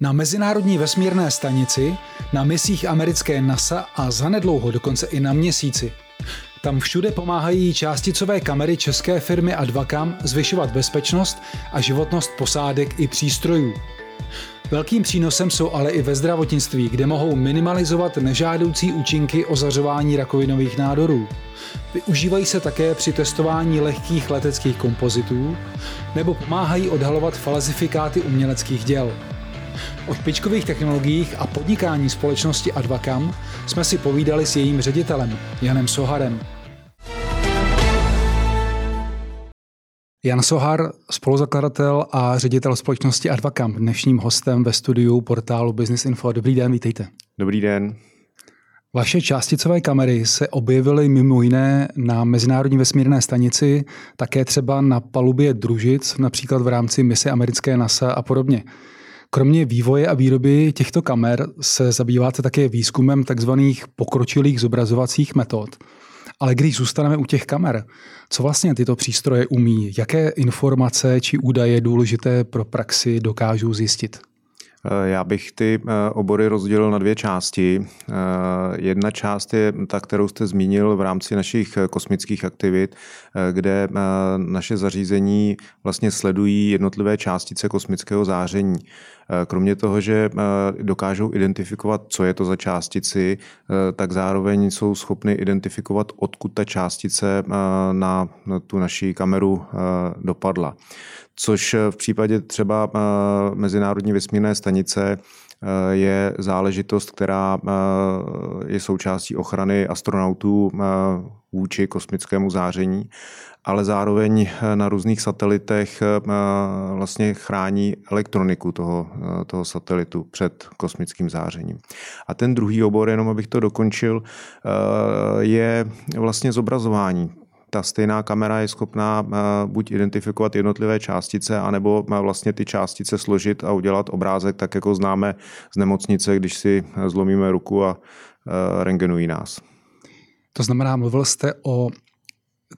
Na Mezinárodní vesmírné stanici, na misích americké NASA a zanedlouho dokonce i na měsíci. Tam všude pomáhají částicové kamery české firmy Advacam zvyšovat bezpečnost a životnost posádek i přístrojů. Velkým přínosem jsou ale i ve zdravotnictví, kde mohou minimalizovat nežádoucí účinky ozařování rakovinových nádorů. Využívají se také při testování lehkých leteckých kompozitů nebo pomáhají odhalovat falzifikáty uměleckých děl. O špičkových technologiích a podnikání společnosti Advacam jsme si povídali s jejím ředitelem Janem Soharem. Jan Sohar, spoluzakladatel a ředitel společnosti Advacam, dnešním hostem ve studiu portálu Business Info. Dobrý den, vítejte. Dobrý den. Vaše částicové kamery se objevily mimo jiné na Mezinárodní vesmírné stanici, také třeba na palubě družic, například v rámci mise americké NASA a podobně. Kromě vývoje a výroby těchto kamer se zabýváte také výzkumem tzv. pokročilých zobrazovacích metod. Ale když zůstaneme u těch kamer, co vlastně tyto přístroje umí? Jaké informace či údaje důležité pro praxi dokážou zjistit? Eh, já bych ty eh, obory rozdělil na dvě části. Eh, jedna část je ta, kterou jste zmínil v rámci našich kosmických aktivit, kde naše zařízení vlastně sledují jednotlivé částice kosmického záření. Kromě toho, že dokážou identifikovat, co je to za částici, tak zároveň jsou schopny identifikovat, odkud ta částice na tu naší kameru dopadla. Což v případě třeba eh, Mezinárodní vesmírné stanice eh, je záležitost, která eh, je součástí ochrany astronautů vůči kosmickému záření, ale zároveň na různých satelitech vlastně chrání elektroniku toho, toho satelitu před kosmickým zářením. A ten druhý obor, jenom abych to dokončil, je vlastně zobrazování ta stejná kamera je schopná eh, buď identifikovat jednotlivé částice, anebo eh, vlastně ty částice složit a udělat obrázek, tak jako známe z nemocnice, když si eh, zlomíme ruku a rengenují nás. To znamená, mluvil jste o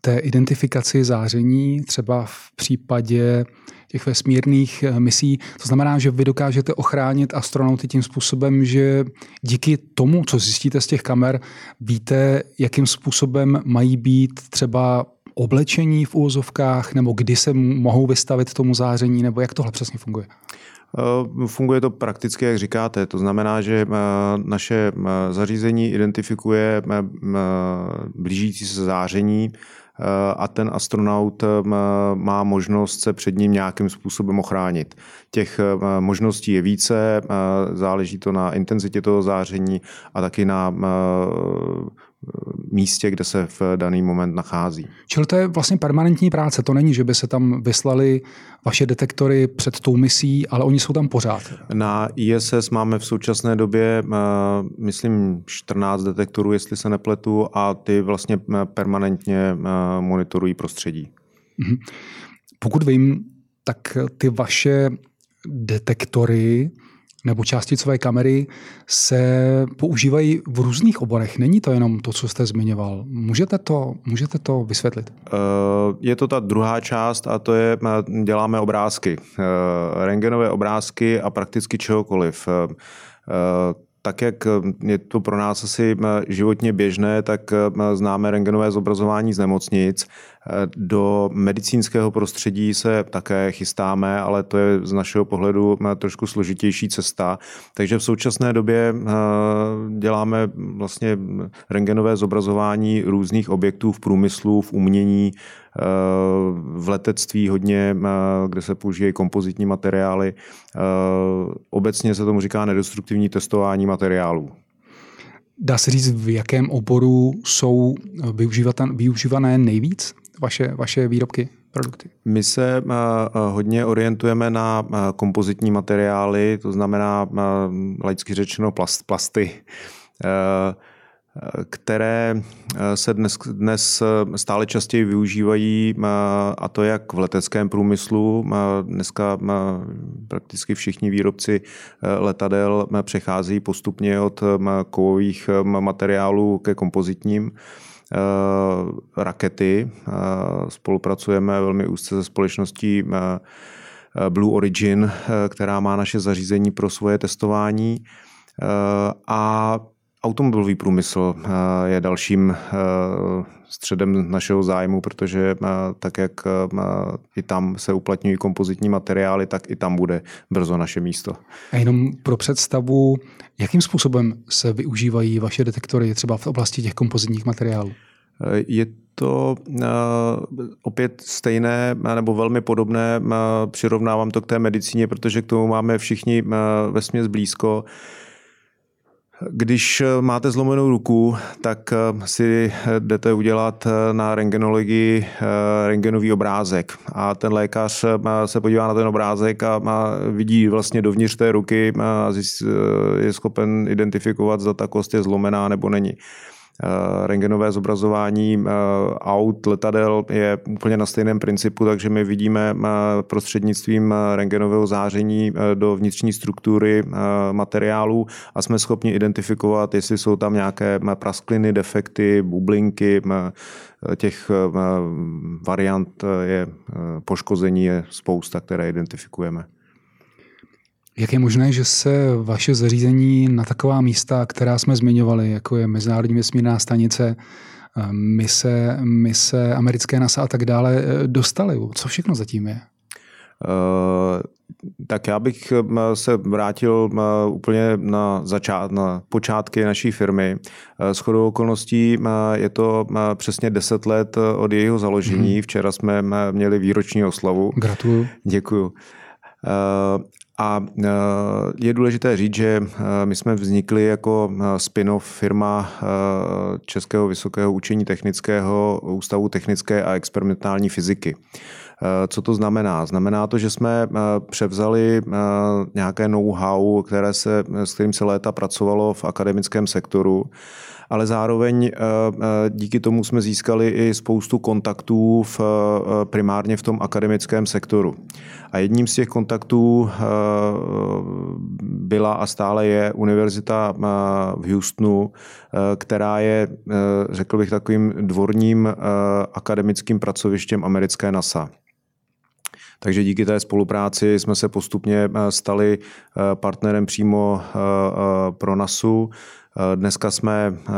té identifikaci záření třeba v případě těch vesmírných eh, misí. To znamená, že vy dokážete ochránit astronauty tím způsobem, že díky tomu, co zjistíte z těch kamer, víte, jakým způsobem mají být třeba oblečení v úvozovkách, nebo kdy se mohou vystavit tomu záření, nebo jak tohle přesně funguje? Eh, funguje to prakticky, jak říkáte. To znamená, že eh, naše zařízení identifikuje blížící se záření, a ten astronaut eh, má možnost se před ním nějakým způsobem ochránit. Těch eh, možností je více, eh, záleží to na intenzitě toho záření a taky na místě, kde se v daný moment nachází. Čili to je vlastně permanentní práce. To není, že by se tam vyslali vaše detektory před tou misí, ale oni jsou tam pořád. Na ISS máme v současné době, myslím, 14 detektorů, jestli se nepletu, a ty vlastně permanentně monitorují prostředí. Mhm. Pokud vím, tak ty vaše detektory nebo částicové kamery se používají v různých oborech. Není to jenom to, co jste zmiňoval. Můžete to, můžete to vysvětlit? Eh, je to ta druhá část a to je, eh, děláme obrázky. Eh, rengenové obrázky a prakticky čehokoliv tak, jak je to pro nás asi životně běžné, tak známe rengenové zobrazování z nemocnic. Do medicínského prostředí se také chystáme, ale to je z našeho pohledu trošku složitější cesta. Takže v současné době děláme vlastně rengenové zobrazování různých objektů v průmyslu, v umění, v letectví hodně, kde se používají kompozitní materiály. Obecně se tomu říká nedestruktivní testování materiálů. Dá se říct, v jakém oboru jsou využívané nejvíc vaše, vaše výrobky, produkty? My se hodně orientujeme na kompozitní materiály, to znamená laicky řečeno plast, plasty které eh, se dnes, dnes eh, stále častěji využívají, eh, a to jak v leteckém průmyslu. Dneska prakticky všichni výrobci letadel přechází postupně od kovových materiálů ke kompozitním rakety. Spolupracujeme velmi úzce se společností Blue Origin, která má naše zařízení pro svoje testování. A automobilový průmysl je dalším středem našeho zájmu, protože tak, jak i tam se uplatňují kompozitní materiály, tak i tam bude brzo naše místo. A jenom pro představu, jakým způsobem se využívají vaše detektory třeba v oblasti těch kompozitních materiálů? Je to opět stejné nebo velmi podobné. Přirovnávám to k té medicíně, protože k tomu máme všichni ve směs blízko. Když eh, máte zlomenou ruku, tak eh, si eh, jdete udělat na rengenologii rengenový obrázek. A ten lékař se podívá na ten obrázek a vidí vlastně dovnitř té ruky a je schopen identifikovat, zda ta kost je zlomená nebo není. Eh, rengenové zobrazování eh, aut, letadel je úplně na stejném principu, takže my vidíme eh, prostřednictvím rengenového záření do vnitřní struktury materiálů a jsme schopni identifikovat, jestli jsou tam nějaké praskliny, defekty, bublinky, těch variant je poškození je spousta, které identifikujeme. Jak je možné, že se vaše zařízení na taková místa, která jsme zmiňovali, jako je Mezinárodní vesmírná stanice, eh, mise, mise americké NASA a tak dále, eh, dostaly? Co všechno zatím je? Uh, tak já bych se vrátil úplně na, začát, na počátky naší firmy. S chodou okolností je to přesně 10 let od jejího založení. Hmm. Včera jsme měli výroční oslavu. Gratuluju. Děkuju. A e, je důležité říct, že e, my jsme vznikli jako e, spin-off firma Českého vysokého učení technického Ústavu technické a experimentální fyziky. Co to znamená? Znamená to, že jsme převzali nějaké know-how, které se, s kterým se léta pracovalo v akademickém sektoru ale zároveň eh, eh, díky tomu jsme získali i spoustu kontaktů v, eh, primárně v tom akademickém sektoru. A jedním z těch kontaktů byla a stále je univerzita v Houstonu, která je, řekl bych, takovým dvorním akademickým pracovištěm americké NASA. Takže díky té spolupráci jsme se postupně stali partnerem přímo pro NASu Eh, dneska jsme eh,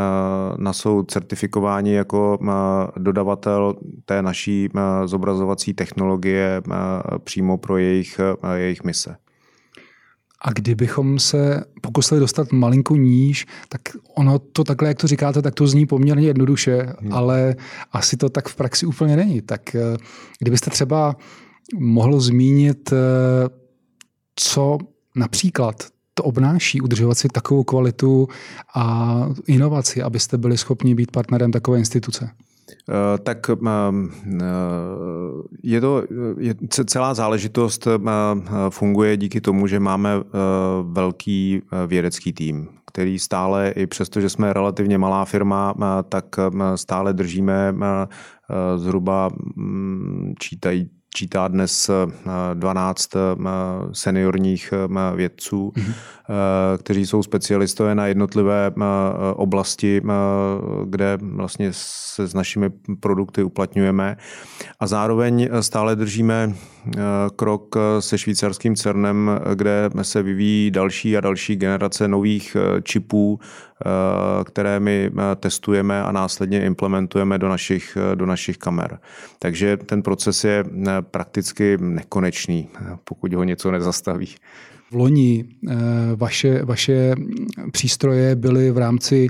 na sou certifikováni jako eh, dodavatel té naší zobrazovací technologie přímo pro jejich, jejich mise. A kdybychom se pokusili dostat malinko níž, tak ono to takhle, jak to říkáte, tak to zní poměrně jednoduše, hmm. ale asi to tak v praxi úplně není. Tak kdybyste třeba mohl zmínit, co například to obnáší udržovat si takovou kvalitu a inovaci, abyste byli schopni být partnerem takové instituce? Eh, tak eh, je to, je, celá záležitost eh, funguje díky tomu, že máme velký vědecký tým, který stále, i přesto, že jsme relativně malá firma, tak stále držíme zhruba mm, čítají čítá dnes 12 eh, eh, seniorních eh, vědců, mm-hmm. kteří jsou specialistové na jednotlivé oblasti, kde vlastně se s našimi produkty uplatňujeme. A zároveň stále držíme krok se švýcarským CERNem, kde se vyvíjí další a další generace nových čipů, které my testujeme a následně implementujeme do našich, do našich kamer. Takže ten proces je prakticky nekonečný, pokud ho něco nezastaví. V loni eh, vaše, vaše přístroje byly v rámci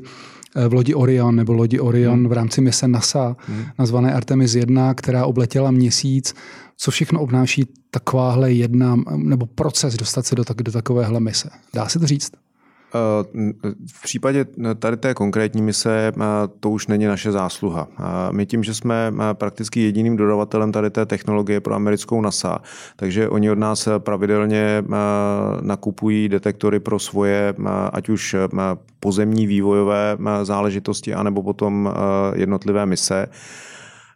eh, v lodi Orion nebo lodi Orion hmm. v rámci mise NASA, hmm. nazvané Artemis 1, která obletěla měsíc. Co všechno obnáší takováhle jedna, nebo proces dostat se do, tak, do takovéhle mise? Dá se to říct? V případě tady té konkrétní mise to už není naše zásluha. My tím, že jsme prakticky jediným dodavatelem tady té technologie pro americkou NASA, takže oni od nás pravidelně nakupují detektory pro svoje, ať už pozemní vývojové záležitosti, anebo potom jednotlivé mise.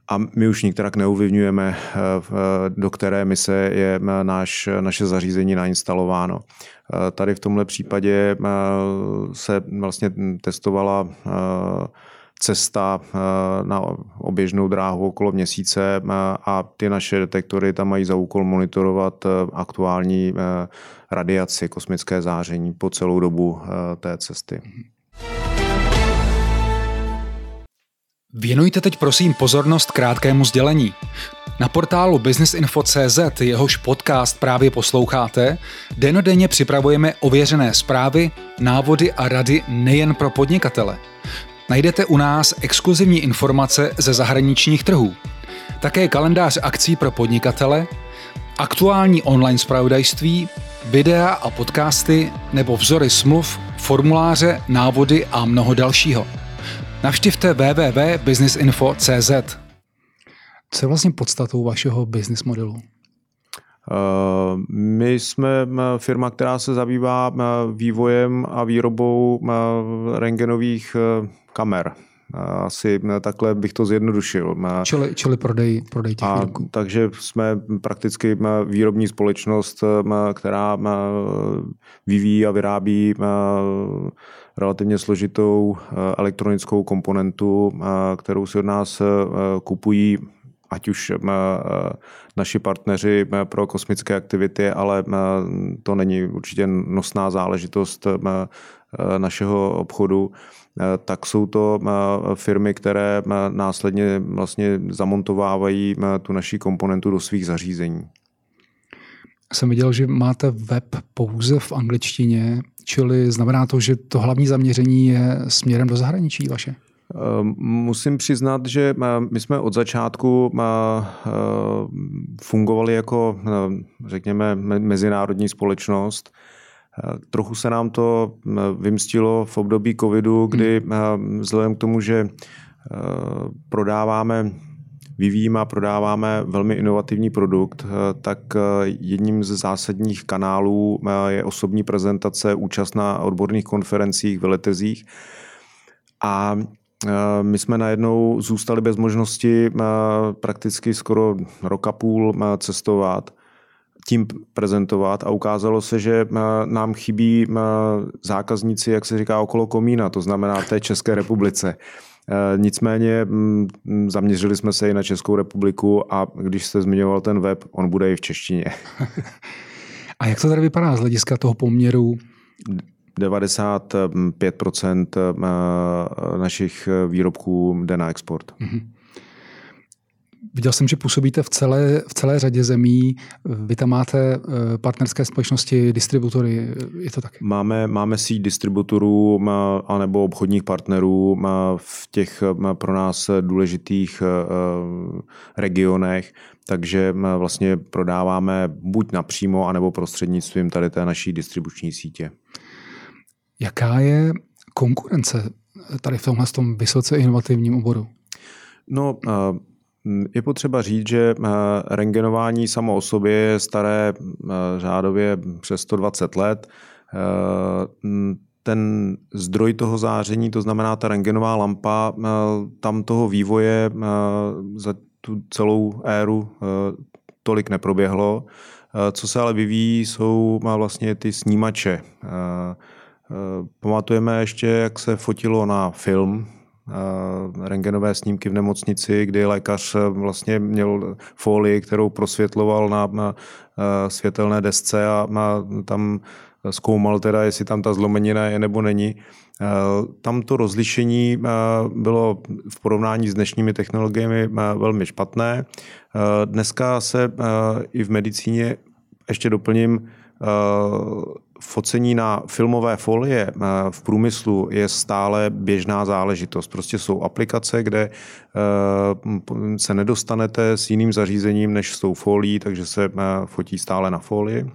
A my už nikterak neuvlivňujeme, do které mise je náš, naše zařízení nainstalováno. Tady v tomhle případě eh, se vlastně testovala eh, cesta na oběžnou dráhu okolo měsíce a ty naše detektory tam mají za úkol monitorovat aktuální radiaci, kosmické záření po celou dobu té cesty. Věnujte teď prosím pozornost krátkému sdělení. Na portálu businessinfo.cz, jehož podcast právě posloucháte, denodenně připravujeme ověřené zprávy, návody a rady nejen pro podnikatele. Najdete u nás exkluzivní informace ze zahraničních trhů. Také kalendář akcí pro podnikatele, aktuální online zpravodajství, videa a podcasty nebo vzory smluv, formuláře, návody a mnoho dalšího. Navštivte www.businessinfo.cz. Co je vlastně podstatou vašeho business modelu? Eh, my jsme firma, která se zabývá vývojem a výrobou rengenových kamer. Asi takhle bych to zjednodušil. Čili, čili prodej, prodej těch a, výrobků. Takže jsme prakticky výrobní společnost, která vyvíjí a vyrábí relativně složitou elektronickou komponentu, kterou si od nás kupují ať už eh, naši partneři eh, pro kosmické aktivity, ale eh, to není určitě nosná záležitost našeho obchodu, tak jsou to firmy, které následně vlastně zamontovávají tu naši komponentu do svých zařízení. Jsem viděl, že máte web pouze v angličtině, čili znamená to, že to hlavní zaměření je směrem do zahraničí vaše? Ehm, musím přiznat, že eh, my jsme od začátku eh, eh, fungovali jako, řekněme, mezinárodní společnost. Trochu se nám to vymstilo v období covidu, kdy hmm. vzhledem k tomu, že prodáváme vyvíjíme a prodáváme velmi inovativní produkt, tak jedním z zásadních kanálů je osobní prezentace, účast na odborných konferencích, veletrzích. A Eh, my jsme najednou zůstali bez možnosti eh, prakticky skoro rok a půl eh, cestovat, tím prezentovat a ukázalo se, že nám chybí zákazníci, jak se říká, okolo komína, to znamená v té České republice. Nicméně mm, zaměřili jsme se i na Českou republiku a když jste zmiňoval ten web, on bude i v češtině. A jak to tady vypadá z hlediska toho poměru 95% eh, našich výrobků jde na export. Mm-hmm. Viděl jsem, že působíte v celé, v celé řadě zemí. Vy tam máte eh, partnerské společnosti, distributory, je to tak? Máme, máme síť distributorů anebo obchodních partnerů v těch pro nás důležitých eh, regionech, takže vlastně prodáváme buď napřímo, anebo prostřednictvím tady té naší distribuční sítě. Jaká je konkurence tady v tomhle tom vysoce inovativním oboru? No, je potřeba říct, že rengenování samo o sobě je staré řádově přes 120 let. Ten zdroj toho záření, to znamená ta rengenová lampa, tam toho vývoje za tu celou éru tolik neproběhlo. Co se ale vyvíjí, jsou vlastně ty snímače. Eh, pamatujeme ještě, jak se fotilo na film, eh, rengenové snímky v nemocnici, kdy lékař eh, vlastně měl folii, kterou prosvětloval na, na světelné desce a tam zkoumal teda, jestli tam ta zlomenina je nebo není. Tam to rozlišení bylo v porovnání s dnešními technologiemi velmi špatné. Dneska se i v medicíně, ještě doplním, focení na filmové folie eh, v průmyslu je stále běžná záležitost. Prostě jsou aplikace, kde eh, se nedostanete s jiným zařízením než s tou folií, takže se eh, fotí stále na folii.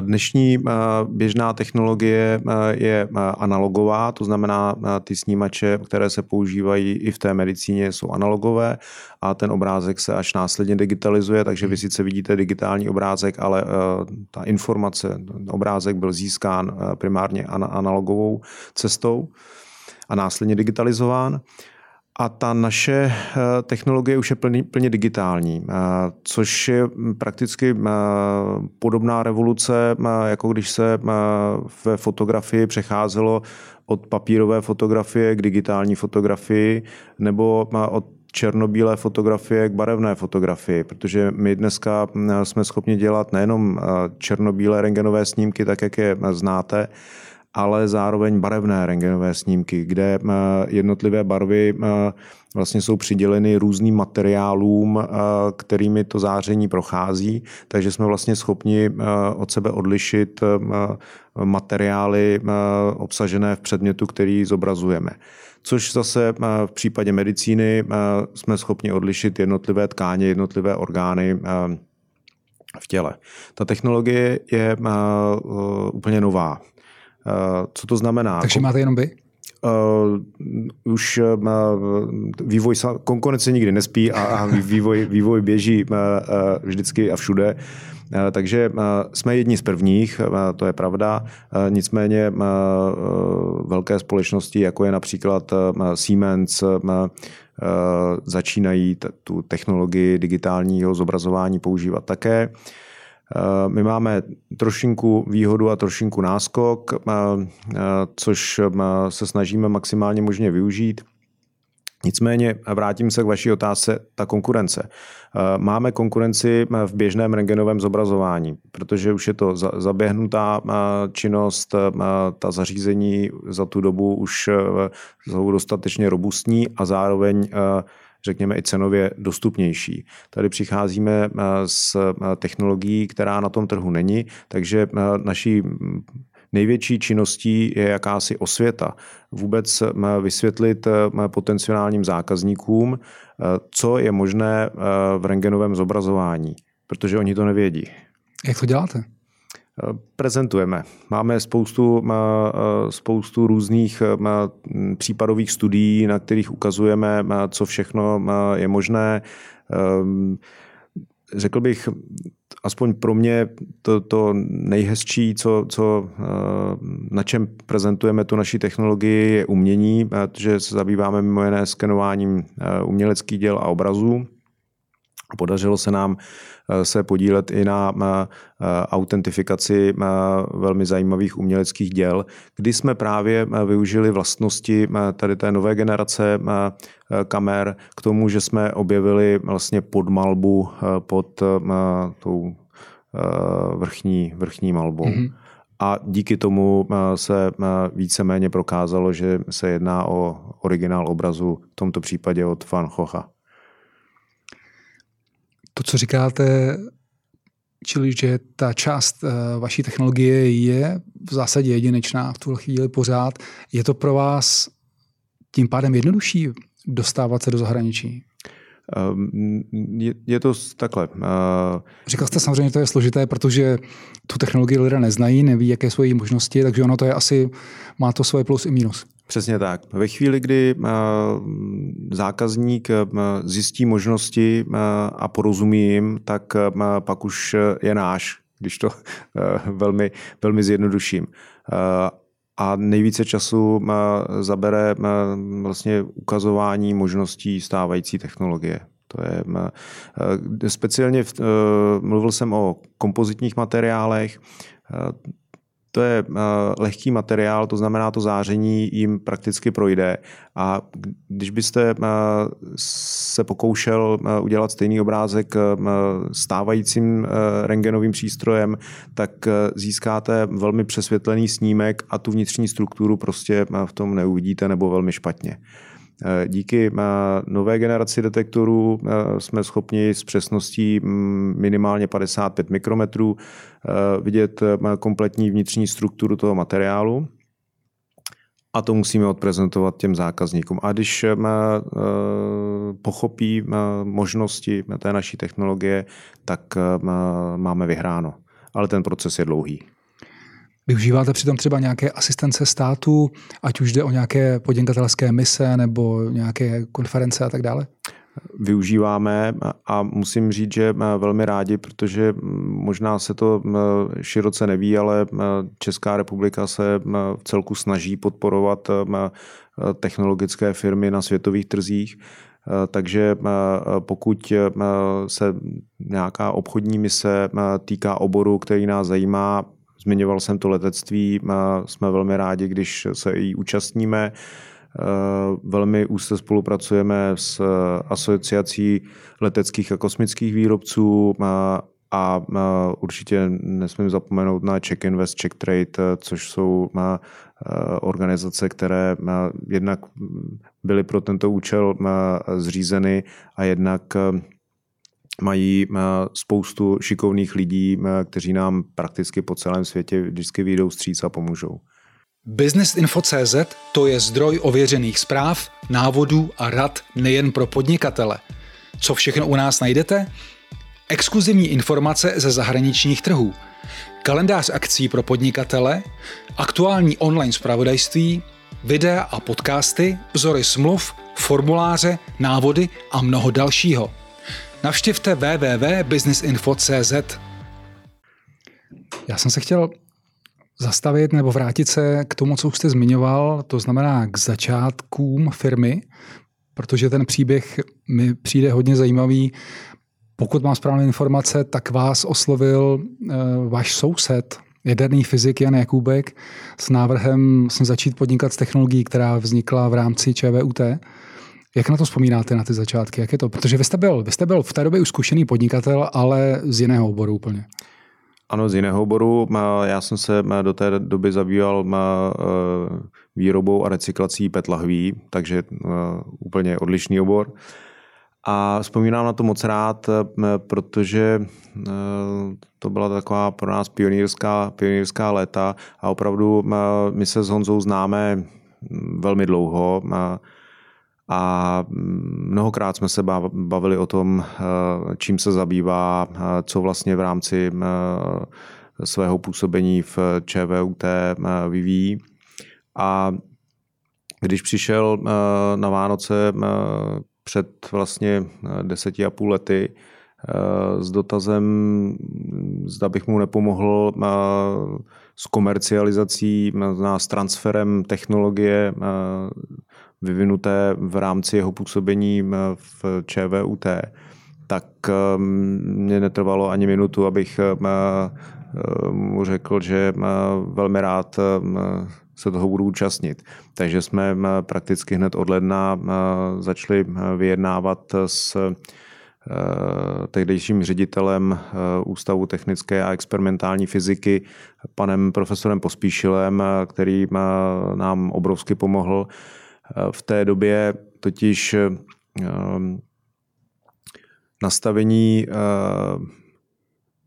Dnešní eh, běžná technologie eh, je eh, analogová, to znamená, ty snímače, které se používají i v té medicíně, jsou analogové a ten obrázek se až následně digitalizuje, takže vy hmm. sice vidíte digitální obrázek, ale ta informace, obrázek byl získán primárně analogovou cestou a následně digitalizován. A ta naše eh, technologie už je plně, plně digitální, eh, což je prakticky eh, podobná revoluce, jako když se ve fotografii přecházelo od papírové fotografie k digitální fotografii nebo od černobílé fotografie k barevné fotografii, protože my dneska jsme schopni dělat nejenom černobílé rengenové snímky, tak jak je znáte, ale zároveň barevné rengenové snímky, kde eh, jednotlivé barvy eh, vlastně jsou přiděleny různým materiálům, eh, kterými to záření prochází, takže jsme vlastně schopni od sebe odlišit materiály obsažené v předmětu, který zobrazujeme. Což zase v případě medicíny jsme schopni odlišit jednotlivé tkáně, jednotlivé orgány v těle. Ta technologie je úplně nová. Eh, co to znamená? Takže máte jenom vy? Uh, už uh, vývoj, konkurence nikdy nespí a, a vývoj, vývoj běží uh, vždycky a všude. Takže jsme jedni z prvních, to je pravda. Nicméně velké společnosti, jako je například Siemens, začínají tu technologii digitálního zobrazování používat také. Eh, my máme trošinku výhodu a trošinku náskok, eh, eh, což se snažíme maximálně možně využít. Nicméně vrátím se k vaší otázce, ta konkurence. Máme konkurenci v běžném rengenovém zobrazování, protože už je to zaběhnutá činnost, ta zařízení za tu dobu už jsou dostatečně robustní a zároveň řekněme, i cenově dostupnější. Tady přicházíme eh, s eh, technologií, která na tom trhu není, takže eh, naší největší činností je jakási osvěta. Vůbec vysvětlit potenciálním zákazníkům, co je možné v rengenovém zobrazování, protože oni to nevědí. Jak to děláte? Prezentujeme. Máme spoustu, spoustu různých případových studií, na kterých ukazujeme, co všechno je možné. Ehm, řekl bych, aspoň pro mě to, to nejhezčí, co, co, na čem prezentujeme tu naší technologii, je umění, protože se zabýváme mimo jiné skenováním uměleckých děl a obrazů. Podařilo se nám eh, se podílet i na eh, autentifikaci eh, velmi zajímavých uměleckých děl, kdy jsme právě využili vlastnosti tady té nové generace kamer k tomu, že jsme objevili vlastně podmalbu pod tou vrchní, vrchní malbou. Mm-hmm. A díky tomu se víceméně prokázalo, že se jedná o originál obrazu, v tomto případě od Van Gogha to, co říkáte, čili že ta část eh, vaší technologie je v zásadě jedinečná v tuhle chvíli pořád, je to pro vás tím pádem jednodušší dostávat se do zahraničí? Ehm, je, je to takhle. Eh, Říkal jste samozřejmě, že to je složité, protože tu technologii lidé neznají, neví, jaké jsou její možnosti, takže ono to je asi, má to svoje plus i minus. Přesně tak. Ve chvíli, kdy eh, zákazník eh, zjistí možnosti eh, a porozumí jim, tak pak už je náš, když to velmi, velmi zjednoduším. A nejvíce času zabere vlastně ukazování možností stávající technologie. To je, speciálně mluvil jsem o kompozitních materiálech, to je uh, lehký materiál, to znamená, to záření jim prakticky projde. A když byste uh, se pokoušel uh, udělat stejný obrázek stávajícím rengenovým přístrojem, tak získáte velmi přesvětlený snímek a tu vnitřní strukturu prostě v tom neuvidíte nebo velmi špatně. Eh, díky eh, nové generaci detektorů eh, jsme schopni s přesností mm, minimálně 55 mikrometrů vidět kompletní vnitřní strukturu toho materiálu. A to musíme odprezentovat těm zákazníkům. A když pochopí možnosti té naší technologie, tak máme vyhráno. Ale ten proces je dlouhý. Využíváte přitom třeba nějaké asistence státu, ať už jde o nějaké podnikatelské mise nebo nějaké konference a tak dále? využíváme a musím říct, že velmi rádi, protože možná se to široce neví, ale Česká republika se v celku snaží podporovat technologické firmy na světových trzích. Takže pokud se nějaká obchodní mise týká oboru, který nás zajímá, zmiňoval jsem to letectví, jsme velmi rádi, když se i účastníme. Eh, velmi úzce spolupracujeme s asociací leteckých a kosmických výrobců a, určitě nesmím zapomenout na Check Invest, Check Trade, což jsou organizace, které jednak byly pro tento účel zřízeny a jednak mají spoustu šikovných lidí, kteří nám prakticky po celém světě vždycky vyjdou stříc a pomůžou. Businessinfo.cz to je zdroj ověřených zpráv, návodů a rad nejen pro podnikatele. Co všechno u nás najdete? Exkluzivní informace ze zahraničních trhů, kalendář akcí pro podnikatele, aktuální online zpravodajství, videa a podcasty, vzory smluv, formuláře, návody a mnoho dalšího. Navštivte www.businessinfo.cz. Já jsem se chtěl zastavit nebo vrátit se k tomu, co už jste zmiňoval, to znamená k začátkům firmy, protože ten příběh mi přijde hodně zajímavý. Pokud mám správné informace, tak vás oslovil uh, váš soused, jaderný fyzik Jan Jakubek, s návrhem začít podnikat s technologií, která vznikla v rámci ČVUT. Jak na to vzpomínáte, na ty začátky? Jak je to? Protože vy jste byl, vy jste byl v té době už zkušený podnikatel, ale z jiného oboru úplně. Ano, z jiného oboru. Já jsem se do té doby zabýval e, výrobou a recyklací PET lahví, takže úplně odlišný obor. A vzpomínám na to moc rád, protože to byla taková pro nás pionýrská, pionýrská léta a opravdu my se s Honzou známe velmi dlouho. A mnohokrát jsme se bavili o tom, eh, čím se zabývá, eh, co vlastně v rámci eh, svého působení v ČVUT vyvíjí. A když přišel na Vánoce před vlastně deseti a půl lety s dotazem, zda bych mu nepomohl s komercializací, s transferem technologie vyvinuté v rámci jeho působení v ČVUT, tak mě netrvalo ani minutu, abych mu řekl, že velmi rád se toho budu účastnit. Takže jsme prakticky hned od ledna začali vyjednávat s tehdejším ředitelem Ústavu technické a experimentální fyziky, panem profesorem Pospíšilem, který nám obrovsky pomohl v té době totiž ehm, nastavení eh,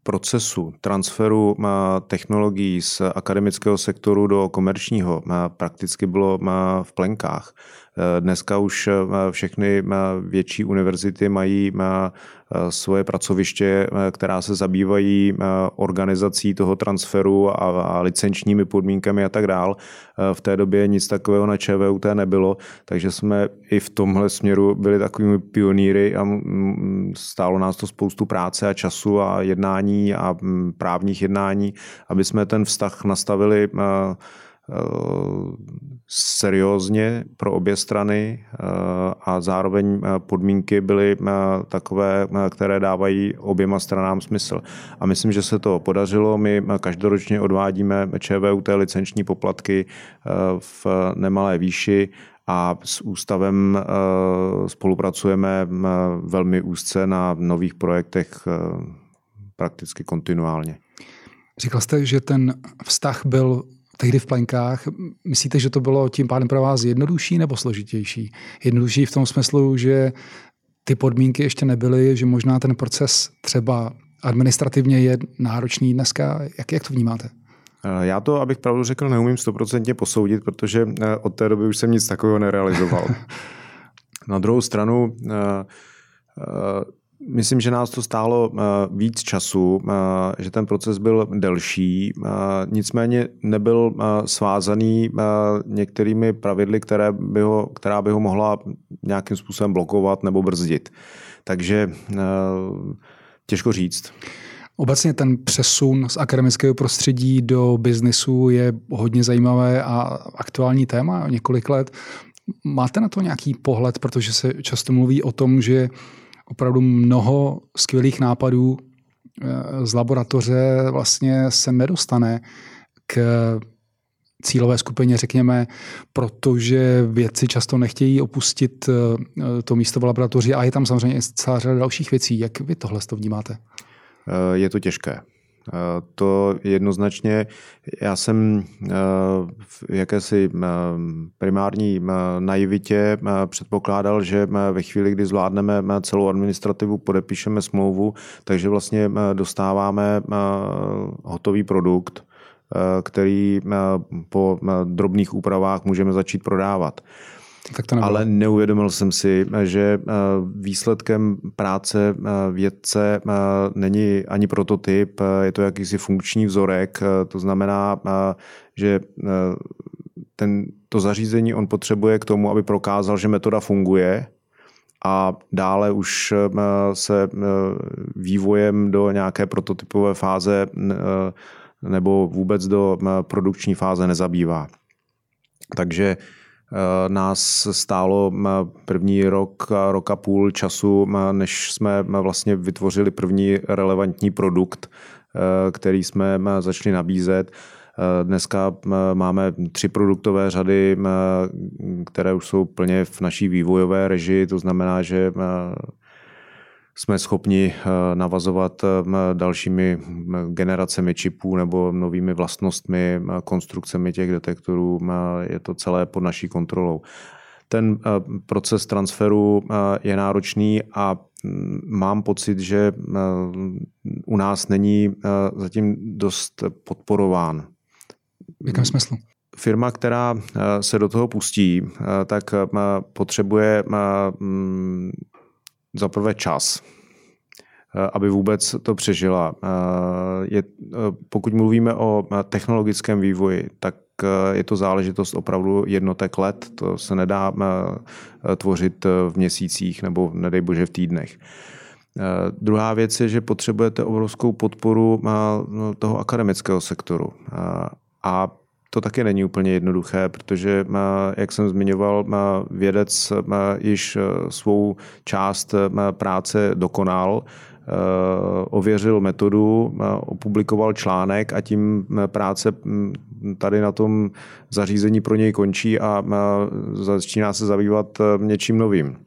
procesu transferu eh, technologií z akademického sektoru do komerčního eh, prakticky bylo v plenkách. Dneska už všechny větší univerzity mají svoje pracoviště, která se zabývají organizací toho transferu a licenčními podmínkami a tak dál. V té době nic takového na ČVUT nebylo, takže jsme i v tomhle směru byli takovými pionýry a stálo nás to spoustu práce a času a jednání a právních jednání, aby jsme ten vztah nastavili seriózně pro obě strany eh, a zároveň eh, podmínky byly eh, takové, které dávají oběma stranám smysl. A myslím, že se to podařilo. My každoročně odvádíme ČVUT licenční poplatky v nemalé výši a s ústavem spolupracujeme velmi úzce na nových projektech prakticky kontinuálně. Říkal jste, že ten vztah byl tehdy v plenkách. Myslíte, že to bylo tím pádem pro vás jednodušší nebo složitější? Jednodušší v tom smyslu, že ty podmínky ještě nebyly, že možná ten proces třeba administrativně je náročný dneska. Jak, jak to vnímáte? Eh, já to, abych pravdu řekl, neumím stoprocentně posoudit, protože eh, od té doby už jsem nic takového nerealizoval. Na druhou stranu, eh, Myslím, že nás to stálo víc času, že ten proces byl delší, nicméně nebyl svázaný některými pravidly, které by ho, která by ho mohla nějakým způsobem blokovat nebo brzdit. Takže těžko říct. Obecně ten přesun z akademického prostředí do biznisu je hodně zajímavé a aktuální téma několik let. Máte na to nějaký pohled, protože se často mluví o tom, že opravdu mnoho skvělých nápadů eh, z laboratoře vlastně se nedostane k cílové skupině, řekněme, protože vědci často nechtějí opustit eh, to místo v laboratoři a je tam samozřejmě celá řada dalších věcí. Jak vy tohle to vnímáte? Eh, je to těžké. Eh, to jednoznačně, já jsem eh, v jakési primární naivitě předpokládal, že ve chvíli, kdy zvládneme celou administrativu, podepíšeme smlouvu, takže vlastně dostáváme hotový produkt, který po drobných úpravách můžeme začít prodávat. Tak to Ale neuvědomil jsem si, že eh, výsledkem práce eh, vědce eh, není ani prototyp, je to jakýsi funkční vzorek, to znamená, že ten, to zařízení on potřebuje k tomu, aby prokázal, že metoda funguje, a dále už se vývojem do nějaké prototypové fáze nebo vůbec do produkční fáze nezabývá. Takže nás stálo eh, první rok, rok a půl času, eh, než jsme vlastně vytvořili první relevantní produkt, který jsme začali nabízet. Dneska máme tři produktové řady, které už jsou plně v naší vývojové režii, to znamená, že jsme schopni eh, navazovat eh, dalšími generacemi čipů nebo novými vlastnostmi, konstrukcemi těch detektorů. Je to celé pod naší kontrolou. Ten eh, proces transferu je náročný a mm, mám pocit, že u nás není zatím dost podporován. V jakém smyslu? Firma, která se do toho pustí, tak potřebuje mm, za prvé čas, eh, aby vůbec to přežila. Eh, je, eh, pokud mluvíme o technologickém vývoji, tak je to záležitost opravdu jednotek let. To se nedá tvořit v měsících nebo nedej bože v týdnech. Druhá věc je, že potřebujete obrovskou podporu toho akademického sektoru. A to taky není úplně jednoduché, protože, jak jsem zmiňoval, vědec již e, svou část e, práce dokonal, ověřil metodu, opublikoval článek a tím práce tady na tom zařízení pro něj končí a začíná se zabývat něčím novým.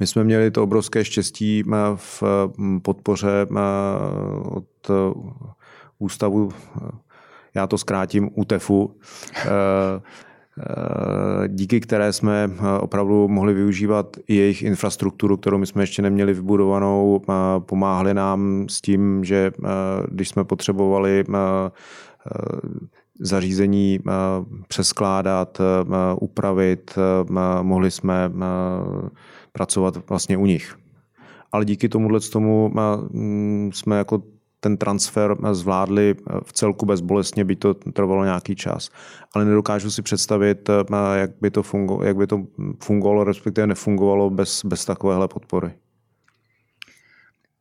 My jsme měli to obrovské štěstí v podpoře od Ústavu já to zkrátím UTEFu, eh, eh, díky které jsme eh, opravdu mohli využívat i jejich infrastrukturu, kterou my jsme ještě neměli vybudovanou. Pomáhali nám s tím, že když jsme potřebovali zařízení přeskládat, upravit, mohli jsme pracovat vlastně u nich. Ale díky tomuhle tomu jsme jako ten transfer zvládli v celku bezbolestně, by to trvalo nějaký čas. Ale nedokážu si představit, jak by to, fungo, jak by to fungovalo, respektive nefungovalo bez, bez takovéhle podpory.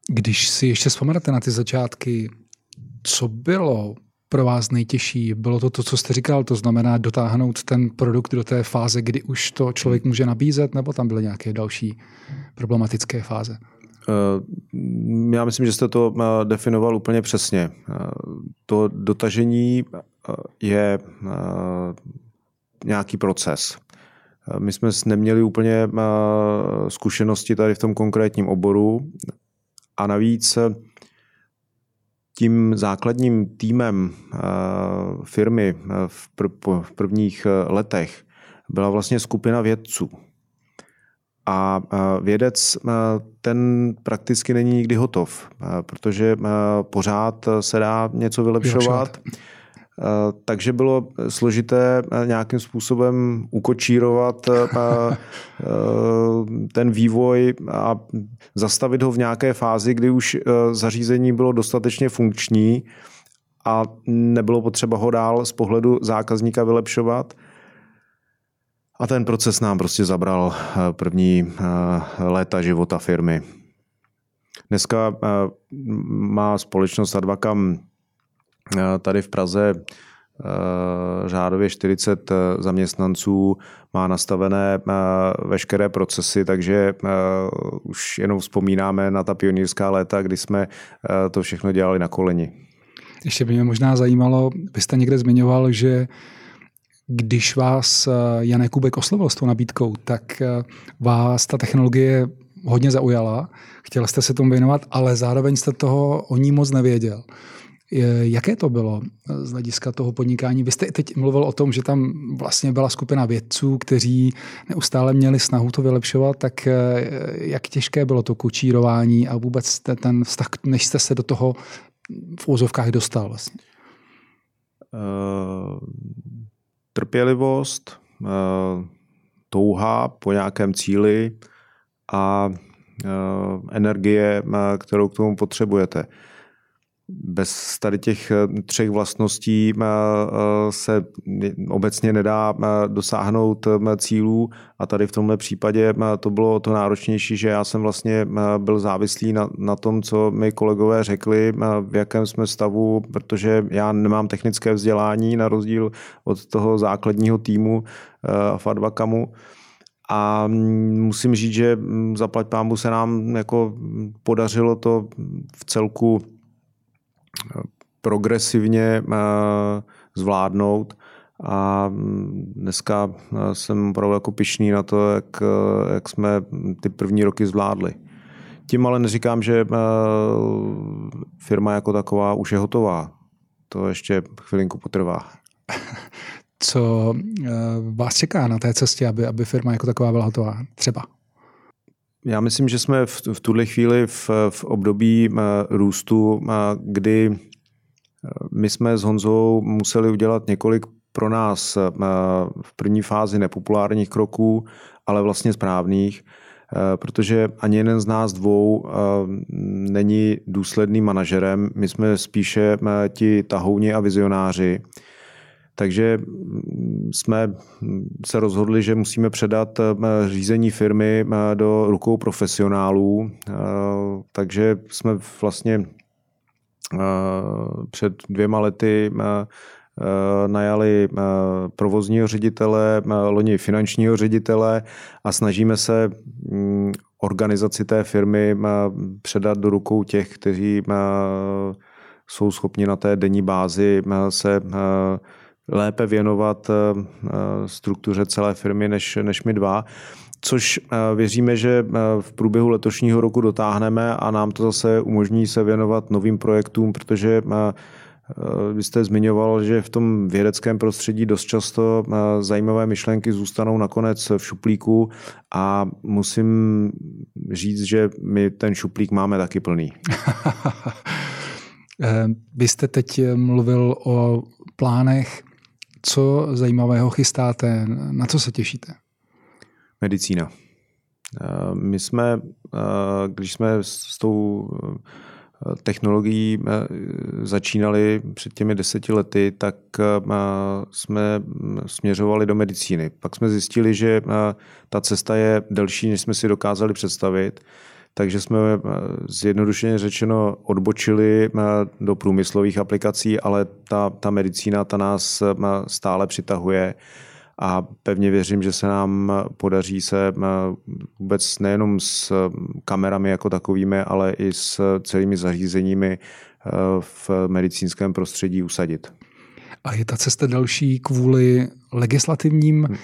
Když si ještě vzpomenete na ty začátky, co bylo pro vás nejtěžší? Bylo to to, co jste říkal, to znamená dotáhnout ten produkt do té fáze, kdy už to člověk může nabízet, nebo tam byly nějaké další problematické fáze? Eh, já myslím, že jste to eh, definoval úplně přesně. Eh, to dotažení je nějaký proces. My jsme neměli úplně zkušenosti tady v tom konkrétním oboru a navíc tím základním týmem firmy v prvních letech byla vlastně skupina vědců. A vědec ten prakticky není nikdy hotov, protože pořád se dá něco vylepšovat. takže bylo složité nějakým způsobem ukočírovat ten vývoj a zastavit ho v nějaké fázi, kdy už zařízení bylo dostatečně funkční a nebylo potřeba ho dál z pohledu zákazníka vylepšovat. A ten proces nám prostě zabral první léta života firmy. Dneska má společnost Advakam tady v Praze řádově 40 zaměstnanců, má nastavené veškeré procesy, takže už jenom vzpomínáme na ta pionýrská léta, kdy jsme to všechno dělali na koleni. Ještě by mě možná zajímalo, vy jste někde zmiňoval, že když vás Janek Kubek oslovil s tou nabídkou, tak vás ta technologie hodně zaujala, chtěl jste se tomu věnovat, ale zároveň jste toho o ní moc nevěděl. Jaké to bylo z hlediska toho podnikání? Vy jste teď mluvil o tom, že tam vlastně byla skupina vědců, kteří neustále měli snahu to vylepšovat, tak eh, jak těžké bylo to kučírování a vůbec ten vztah, než jste se do toho v úzovkách dostal vlastně? Uh, trpělivost, uh, touha po nějakém cíli a uh, energie, kterou k tomu potřebujete bez tady těch eh, třech vlastností eh, eh, se obecně nedá dosáhnout cílů a tady v tomhle případě to bylo to náročnější, že já jsem vlastně byl závislý na, na tom, co mi kolegové řekli, v jakém jsme stavu, protože já nemám technické vzdělání na rozdíl od toho základního týmu v Advakamu. A musím říct, že mm, zaplať pámu se nám jako podařilo to v celku progresivně eh, zvládnout. A dneska eh, jsem opravdu jako pišný na to, jak, eh, jak jsme ty první roky zvládli. Tím ale neříkám, že firma jako taková už je hotová. To ještě chvilinku potrvá. Co vás čeká na té cestě, aby, aby firma jako taková byla hotová? Třeba? Já myslím, že jsme v, v tuhle chvíli v, v období uh, růstu, uh, kdy uh, my jsme s Honzou museli udělat několik pro nás v první fázi nepopulárních kroků, ale vlastně správných, protože ani jeden z nás dvou není důsledným manažerem. My jsme spíše ti tahouni a vizionáři. Takže mm, jsme se rozhodli, že musíme předat eh, řízení firmy eh, do rukou profesionálů. Eh, takže jsme vlastně před dvěma lety najali provozního ředitele, loni finančního ředitele a snažíme se mm, organizaci té firmy předat do rukou těch, kteří jsou schopni na té denní bázi se lépe věnovat eh, eh, struktuře celé firmy než, než my dva což eh, věříme, že v průběhu letošního roku dotáhneme a nám to zase umožní se věnovat novým projektům, protože vy jste zmiňoval, že v tom vědeckém prostředí dost často zajímavé myšlenky zůstanou nakonec v šuplíku a musím říct, že my ten šuplík máme taky plný. Vy jste teď mluvil o plánech co zajímavého chystáte? Na co se těšíte? Medicína. Eh, my jsme, eh, když jsme s tou eh, technologií začínali před těmi deseti lety, tak jsme směřovali do medicíny. Pak jsme zjistili, že ta cesta je delší, než jsme si dokázali představit takže jsme eh, zjednodušeně řečeno odbočili eh, do průmyslových aplikací, ale ta, ta medicína ta nás eh, stále přitahuje a pevně věřím, že se nám podaří se vůbec nejenom s kamerami jako takovými, ale i s celými zařízeními v medicínském prostředí usadit. A je ta cesta další kvůli legislativním hmm.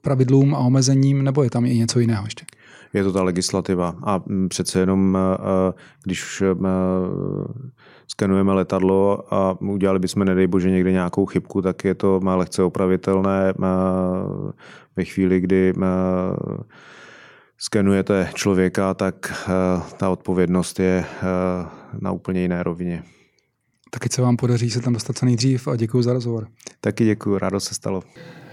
pravidlům a omezením, nebo je tam i něco jiného ještě? Je to ta legislativa. A mm, přece jenom, eh, eh, když eh, skenujeme letadlo a udělali bychom, nedej bože, někde nějakou chybku, tak je to má lehce opravitelné ve chvíli, kdy skenujete člověka, tak ta odpovědnost je na úplně jiné rovině. Taky se vám podaří se tam dostat co nejdřív a děkuji za rozhovor. Taky děkuji, rádo se stalo.